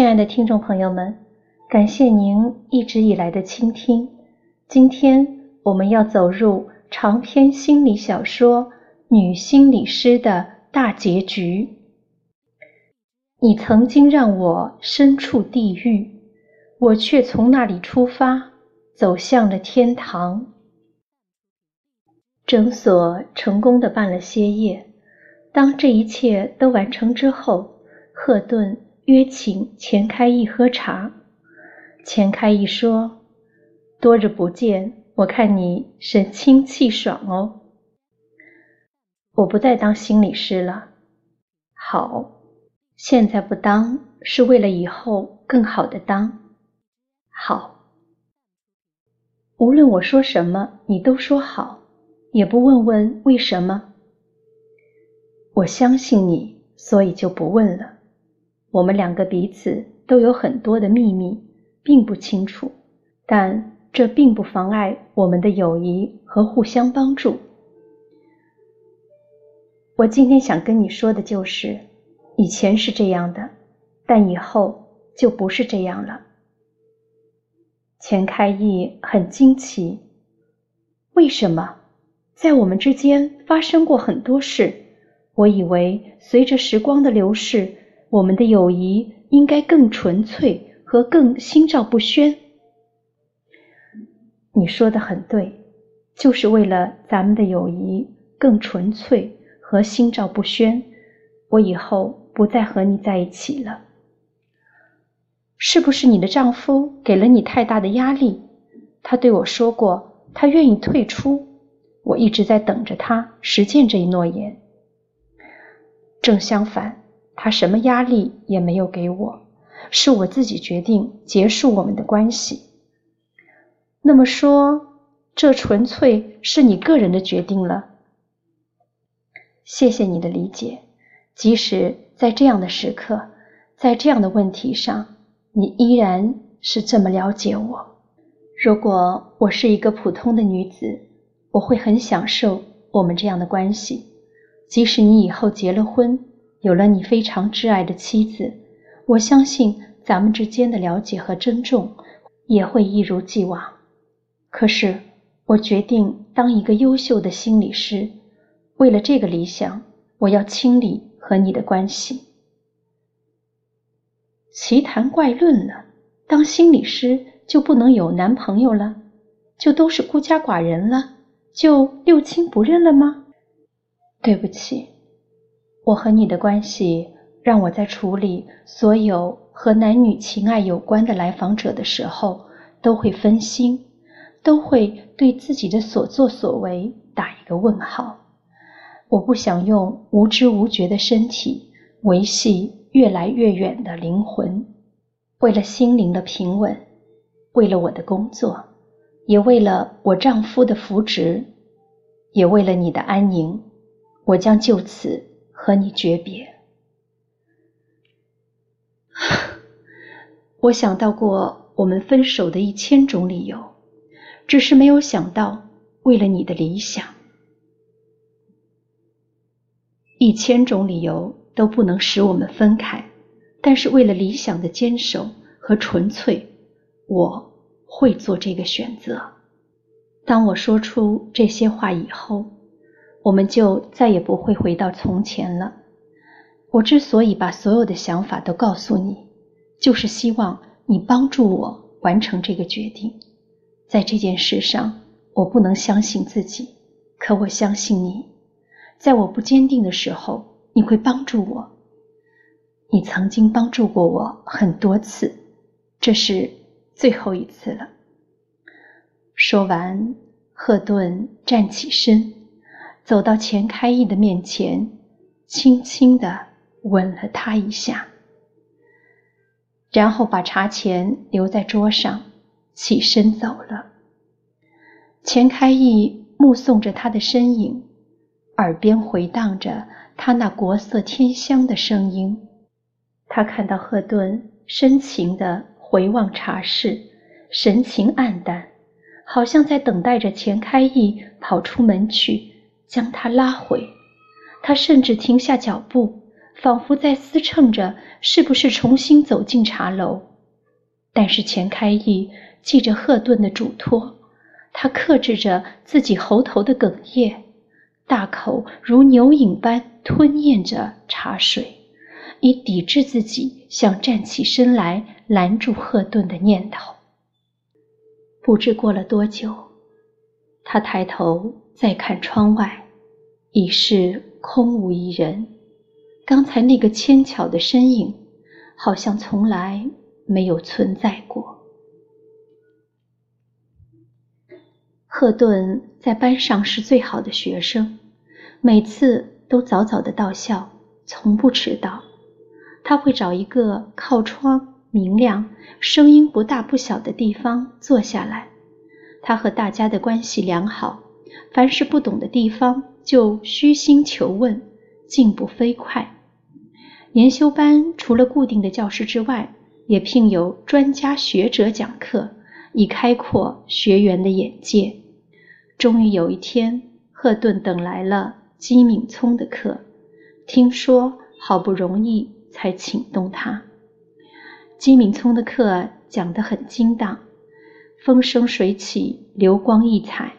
亲爱的听众朋友们，感谢您一直以来的倾听。今天我们要走入长篇心理小说《女心理师》的大结局。你曾经让我身处地狱，我却从那里出发，走向了天堂。诊所成功的办了歇业。当这一切都完成之后，赫顿约请钱开义喝茶。钱开义说：“多日不见，我看你神清气爽哦。”我不再当心理师了。好，现在不当是为了以后更好的当。好，无论我说什么，你都说好，也不问问为什么。我相信你，所以就不问了。我们两个彼此都有很多的秘密，并不清楚，但这并不妨碍我们的友谊和互相帮助。我今天想跟你说的就是，以前是这样的，但以后就不是这样了。钱开义很惊奇，为什么在我们之间发生过很多事？我以为随着时光的流逝，我们的友谊应该更纯粹和更心照不宣。你说的很对，就是为了咱们的友谊更纯粹和心照不宣，我以后不再和你在一起了。是不是你的丈夫给了你太大的压力？他对我说过，他愿意退出。我一直在等着他实践这一诺言。正相反，他什么压力也没有给我，是我自己决定结束我们的关系。那么说，这纯粹是你个人的决定了。谢谢你的理解，即使在这样的时刻，在这样的问题上，你依然是这么了解我。如果我是一个普通的女子，我会很享受我们这样的关系。即使你以后结了婚，有了你非常挚爱的妻子，我相信咱们之间的了解和珍重也会一如既往。可是，我决定当一个优秀的心理师，为了这个理想，我要清理和你的关系。奇谈怪论了，当心理师就不能有男朋友了？就都是孤家寡人了？就六亲不认了吗？对不起，我和你的关系让我在处理所有和男女情爱有关的来访者的时候都会分心，都会对自己的所作所为打一个问号。我不想用无知无觉的身体维系越来越远的灵魂。为了心灵的平稳，为了我的工作，也为了我丈夫的福祉，也为了你的安宁。我将就此和你诀别。我想到过我们分手的一千种理由，只是没有想到为了你的理想，一千种理由都不能使我们分开。但是为了理想的坚守和纯粹，我会做这个选择。当我说出这些话以后。我们就再也不会回到从前了。我之所以把所有的想法都告诉你，就是希望你帮助我完成这个决定。在这件事上，我不能相信自己，可我相信你。在我不坚定的时候，你会帮助我。你曾经帮助过我很多次，这是最后一次了。说完，赫顿站起身。走到钱开义的面前，轻轻地吻了他一下，然后把茶钱留在桌上，起身走了。钱开义目送着他的身影，耳边回荡着他那国色天香的声音。他看到赫顿深情地回望茶室，神情黯淡，好像在等待着钱开义跑出门去。将他拉回，他甚至停下脚步，仿佛在思忖着是不是重新走进茶楼。但是钱开义记着赫顿的嘱托，他克制着自己喉头的哽咽，大口如牛饮般吞咽着茶水，以抵制自己想站起身来拦住赫顿的念头。不知过了多久，他抬头再看窗外，已是空无一人。刚才那个纤巧的身影，好像从来。没有存在过。赫顿在班上是最好的学生，每次都早早的到校，从不迟到。他会找一个靠窗、明亮、声音不大不小的地方坐下来。他和大家的关系良好，凡是不懂的地方就虚心求问，进步飞快。研修班除了固定的教师之外，也聘有专家学者讲课，以开阔学员的眼界。终于有一天，赫顿等来了姬敏聪的课，听说好不容易才请动他。姬敏聪的课讲得很精当，风生水起，流光溢彩，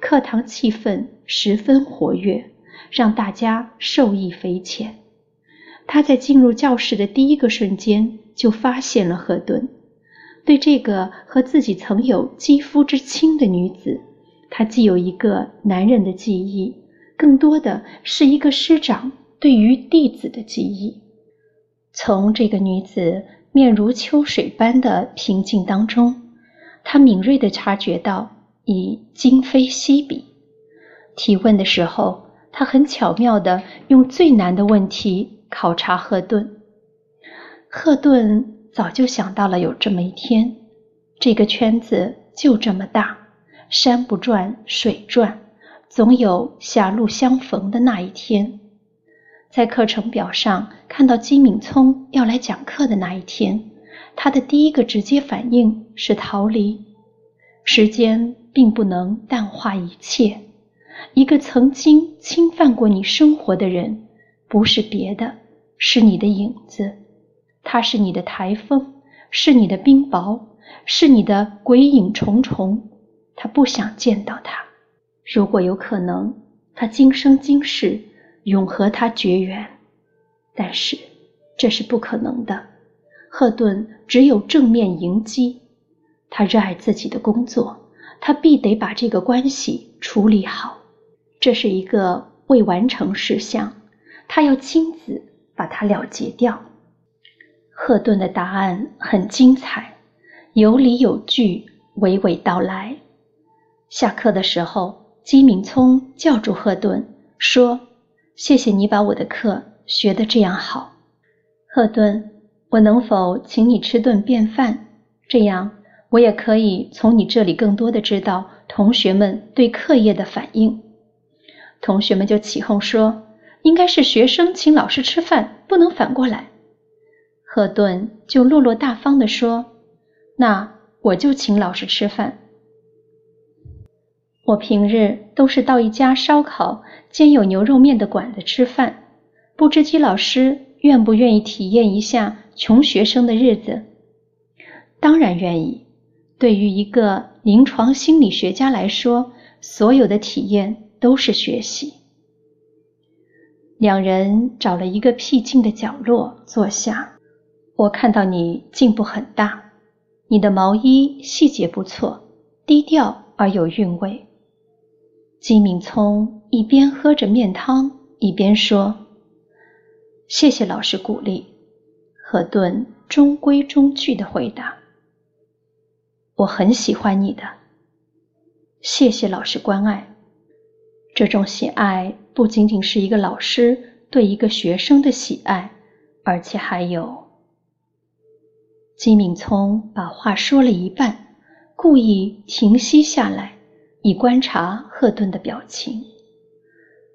课堂气氛十分活跃，让大家受益匪浅。他在进入教室的第一个瞬间。就发现了赫顿对这个和自己曾有肌肤之亲的女子，他既有一个男人的记忆，更多的是一个师长对于弟子的记忆。从这个女子面如秋水般的平静当中，他敏锐地察觉到已今非昔比。提问的时候，他很巧妙地用最难的问题考察赫顿。赫顿早就想到了有这么一天，这个圈子就这么大，山不转水转，总有狭路相逢的那一天。在课程表上看到金敏聪要来讲课的那一天，他的第一个直接反应是逃离。时间并不能淡化一切，一个曾经侵犯过你生活的人，不是别的，是你的影子。他是你的台风，是你的冰雹，是你的鬼影重重。他不想见到他。如果有可能，他今生今世永和他绝缘。但是这是不可能的。赫顿只有正面迎击。他热爱自己的工作，他必得把这个关系处理好。这是一个未完成事项，他要亲自把它了结掉。赫顿的答案很精彩，有理有据，娓娓道来。下课的时候，金明聪叫住赫顿，说：“谢谢你把我的课学得这样好。”赫顿，我能否请你吃顿便饭？这样，我也可以从你这里更多的知道同学们对课业的反应。同学们就起哄说：“应该是学生请老师吃饭，不能反过来。”赫顿就落落大方地说：“那我就请老师吃饭。我平日都是到一家烧烤兼有牛肉面的馆子吃饭，不知姬老师愿不愿意体验一下穷学生的日子？当然愿意。对于一个临床心理学家来说，所有的体验都是学习。”两人找了一个僻静的角落坐下。我看到你进步很大，你的毛衣细节不错，低调而有韵味。金敏聪一边喝着面汤，一边说：“谢谢老师鼓励。”何顿中规中矩的回答：“我很喜欢你的。”谢谢老师关爱。这种喜爱不仅仅是一个老师对一个学生的喜爱，而且还有。金敏聪把话说了一半，故意停息下来，以观察赫顿的表情。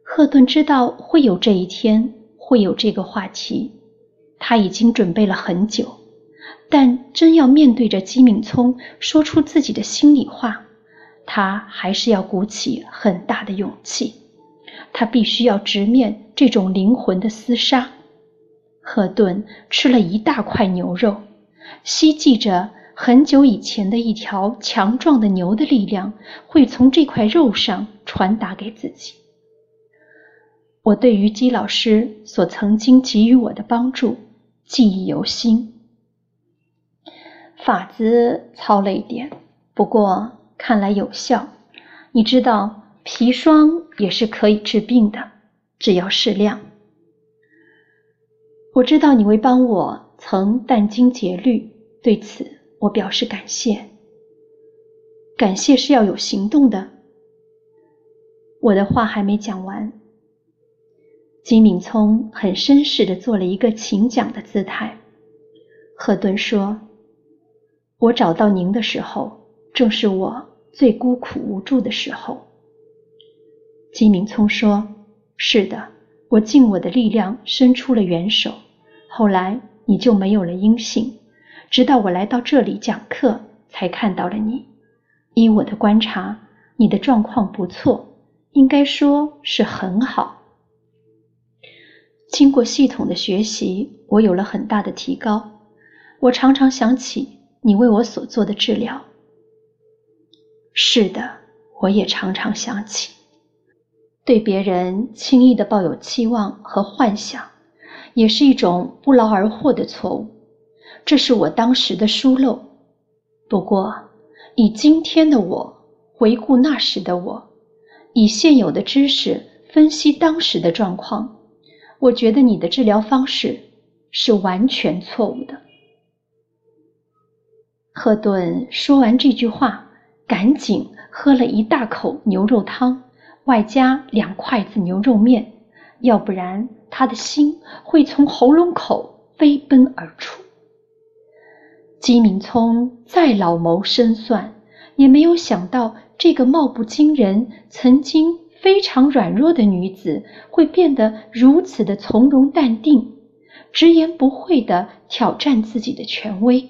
赫顿知道会有这一天，会有这个话题，他已经准备了很久。但真要面对着金敏聪说出自己的心里话，他还是要鼓起很大的勇气。他必须要直面这种灵魂的厮杀。赫顿吃了一大块牛肉，希冀着很久以前的一条强壮的牛的力量会从这块肉上传达给自己。我对于姬老师所曾经给予我的帮助记忆犹新。法子糙了一点，不过看来有效。你知道，砒霜也是可以治病的，只要适量。我知道你为帮我曾殚精竭虑，对此我表示感谢。感谢是要有行动的。我的话还没讲完，金敏聪很绅士的做了一个请讲的姿态。赫顿说。我找到您的时候，正是我最孤苦无助的时候。金明聪说：“是的，我尽我的力量伸出了援手。后来你就没有了音信，直到我来到这里讲课，才看到了你。依我的观察，你的状况不错，应该说是很好。经过系统的学习，我有了很大的提高。我常常想起。”你为我所做的治疗，是的，我也常常想起。对别人轻易的抱有期望和幻想，也是一种不劳而获的错误。这是我当时的疏漏。不过，以今天的我回顾那时的我，以现有的知识分析当时的状况，我觉得你的治疗方式是完全错误的。赫顿说完这句话，赶紧喝了一大口牛肉汤，外加两筷子牛肉面，要不然他的心会从喉咙口飞奔而出。姬明聪再老谋深算，也没有想到这个貌不惊人、曾经非常软弱的女子，会变得如此的从容淡定，直言不讳地挑战自己的权威。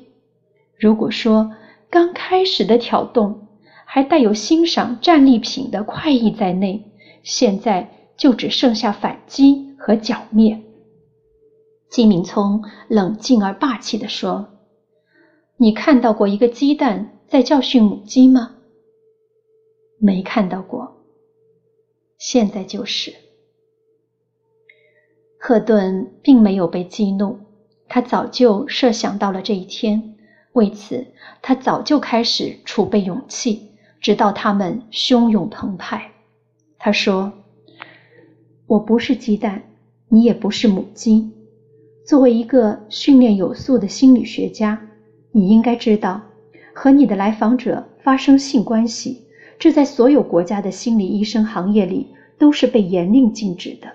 如果说刚开始的挑动还带有欣赏战利品的快意在内，现在就只剩下反击和剿灭。季敏聪冷静而霸气地说：“你看到过一个鸡蛋在教训母鸡吗？没看到过。现在就是。”赫顿并没有被激怒，他早就设想到了这一天。为此，他早就开始储备勇气，直到他们汹涌澎湃。他说：“我不是鸡蛋，你也不是母鸡。作为一个训练有素的心理学家，你应该知道，和你的来访者发生性关系，这在所有国家的心理医生行业里都是被严令禁止的。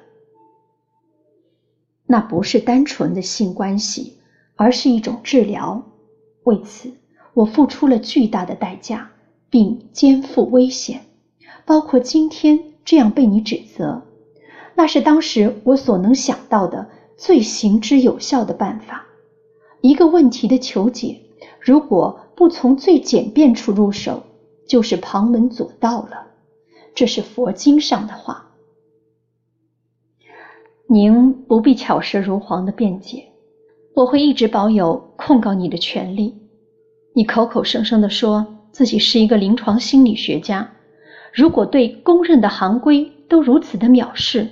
那不是单纯的性关系，而是一种治疗。”为此，我付出了巨大的代价，并肩负危险，包括今天这样被你指责。那是当时我所能想到的最行之有效的办法。一个问题的求解，如果不从最简便处入手，就是旁门左道了。这是佛经上的话。您不必巧舌如簧的辩解。我会一直保有控告你的权利。你口口声声的说自己是一个临床心理学家，如果对公认的行规都如此的藐视，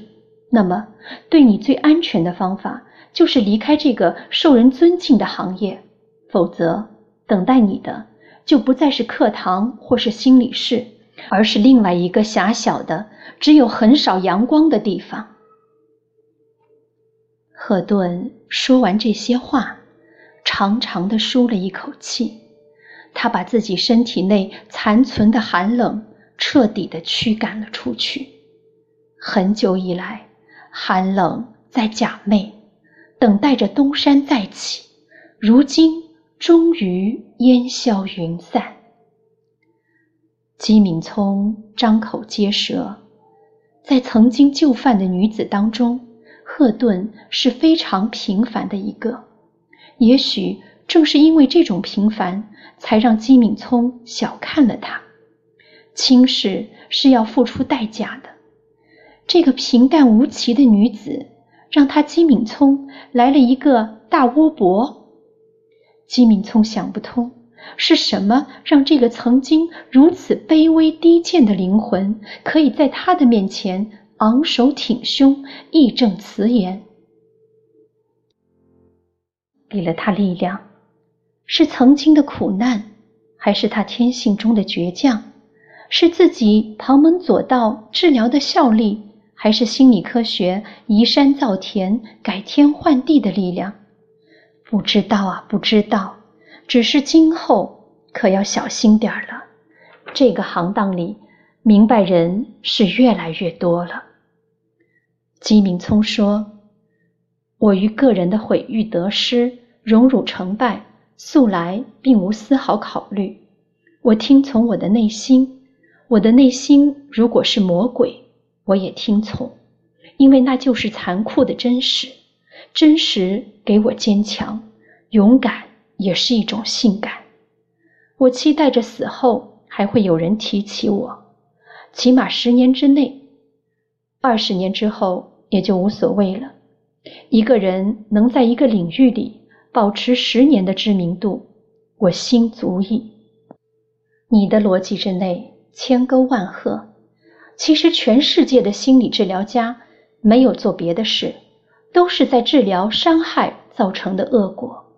那么对你最安全的方法就是离开这个受人尊敬的行业。否则，等待你的就不再是课堂或是心理室，而是另外一个狭小的、只有很少阳光的地方。赫顿说完这些话，长长的舒了一口气，他把自己身体内残存的寒冷彻底的驱赶了出去。很久以来，寒冷在假寐，等待着东山再起，如今终于烟消云散。姬敏聪张口结舌，在曾经就范的女子当中。赫顿是非常平凡的一个，也许正是因为这种平凡，才让姬敏聪小看了他。轻视是要付出代价的。这个平淡无奇的女子，让他姬敏聪来了一个大窝脖。姬敏聪想不通，是什么让这个曾经如此卑微低贱的灵魂，可以在他的面前昂首挺胸、义正辞严？给了他力量，是曾经的苦难，还是他天性中的倔强？是自己旁门左道治疗的效力，还是心理科学移山造田、改天换地的力量？不知道啊，不知道。只是今后可要小心点儿了。这个行当里，明白人是越来越多了。姬明聪说：“我于个人的毁誉得失。”荣辱成败，素来并无丝毫考虑。我听从我的内心，我的内心如果是魔鬼，我也听从，因为那就是残酷的真实。真实给我坚强，勇敢也是一种性感。我期待着死后还会有人提起我，起码十年之内，二十年之后也就无所谓了。一个人能在一个领域里。保持十年的知名度，我心足矣。你的逻辑之内千沟万壑，其实全世界的心理治疗家没有做别的事，都是在治疗伤害造成的恶果。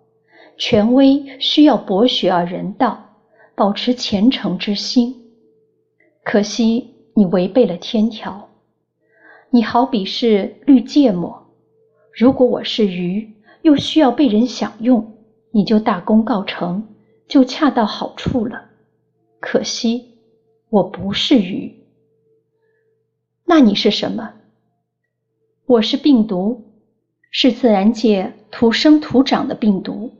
权威需要博学而人道，保持虔诚之心。可惜你违背了天条，你好比是绿芥末，如果我是鱼。又需要被人享用，你就大功告成，就恰到好处了。可惜我不是鱼，那你是什么？我是病毒，是自然界土生土长的病毒，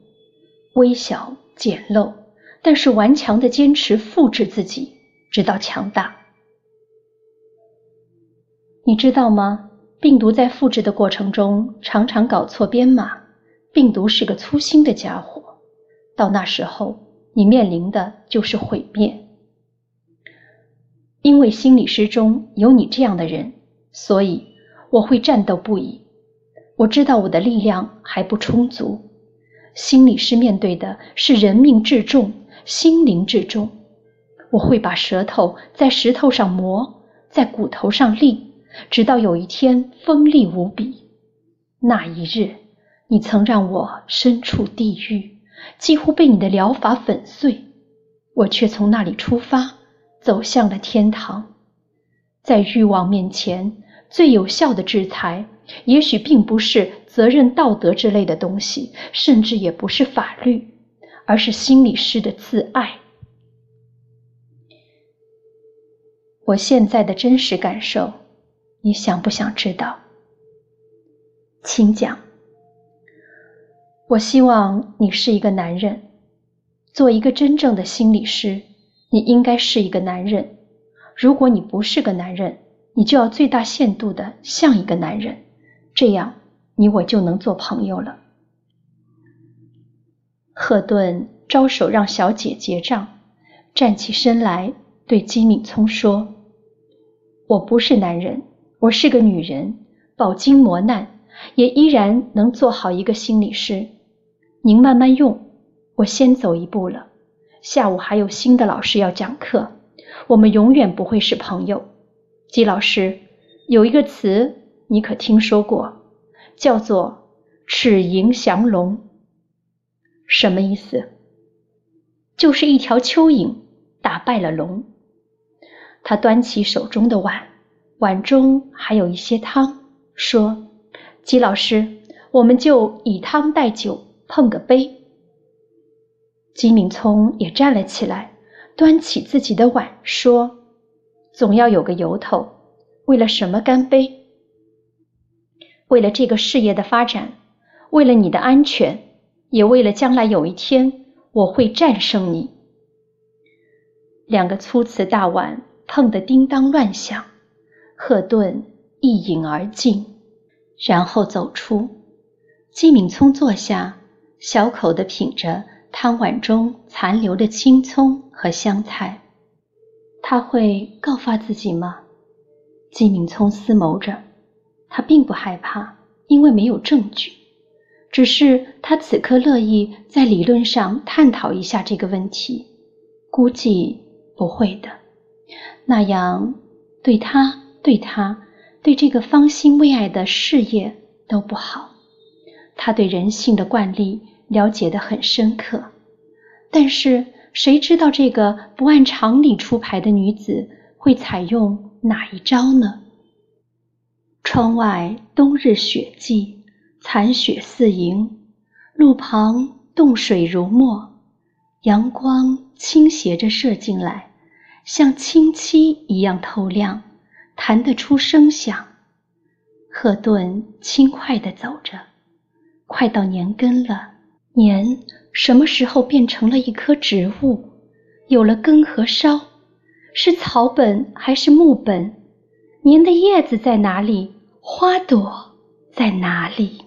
微小简陋，但是顽强的坚持复制自己，直到强大。你知道吗？病毒在复制的过程中，常常搞错编码。病毒是个粗心的家伙，到那时候你面临的就是毁灭。因为心理师中有你这样的人，所以我会战斗不已。我知道我的力量还不充足。心理师面对的是人命至重，心灵至重。我会把舌头在石头上磨，在骨头上立，直到有一天锋利无比。那一日。你曾让我身处地狱，几乎被你的疗法粉碎，我却从那里出发，走向了天堂。在欲望面前，最有效的制裁，也许并不是责任、道德之类的东西，甚至也不是法律，而是心理师的自爱。我现在的真实感受，你想不想知道？请讲。我希望你是一个男人，做一个真正的心理师，你应该是一个男人。如果你不是个男人，你就要最大限度的像一个男人，这样你我就能做朋友了。赫顿招手让小姐结账，站起身来对金敏聪说：“我不是男人，我是个女人，饱经磨难，也依然能做好一个心理师。”您慢慢用，我先走一步了。下午还有新的老师要讲课，我们永远不会是朋友。季老师，有一个词你可听说过，叫做“齿迎降龙”，什么意思？就是一条蚯蚓打败了龙。他端起手中的碗，碗中还有一些汤，说：“季老师，我们就以汤代酒。”碰个杯，金敏聪也站了起来，端起自己的碗说：“总要有个由头，为了什么干杯？为了这个事业的发展，为了你的安全，也为了将来有一天我会战胜你。”两个粗瓷大碗碰得叮当乱响，赫顿一饮而尽，然后走出。金敏聪坐下。小口的品着汤碗中残留的青葱和香菜，他会告发自己吗？季敏聪思谋着，他并不害怕，因为没有证据。只是他此刻乐意在理论上探讨一下这个问题，估计不会的，那样对他、对他、对这个芳心未艾的事业都不好。他对人性的惯例了解得很深刻，但是谁知道这个不按常理出牌的女子会采用哪一招呢？窗外冬日雪霁。残雪似银，路旁冻水如墨，阳光倾斜着射进来，像清漆一样透亮，弹得出声响。赫顿轻快地走着，快到年根了。年什么时候变成了一棵植物，有了根和梢？是草本还是木本？年的叶子在哪里？花朵在哪里？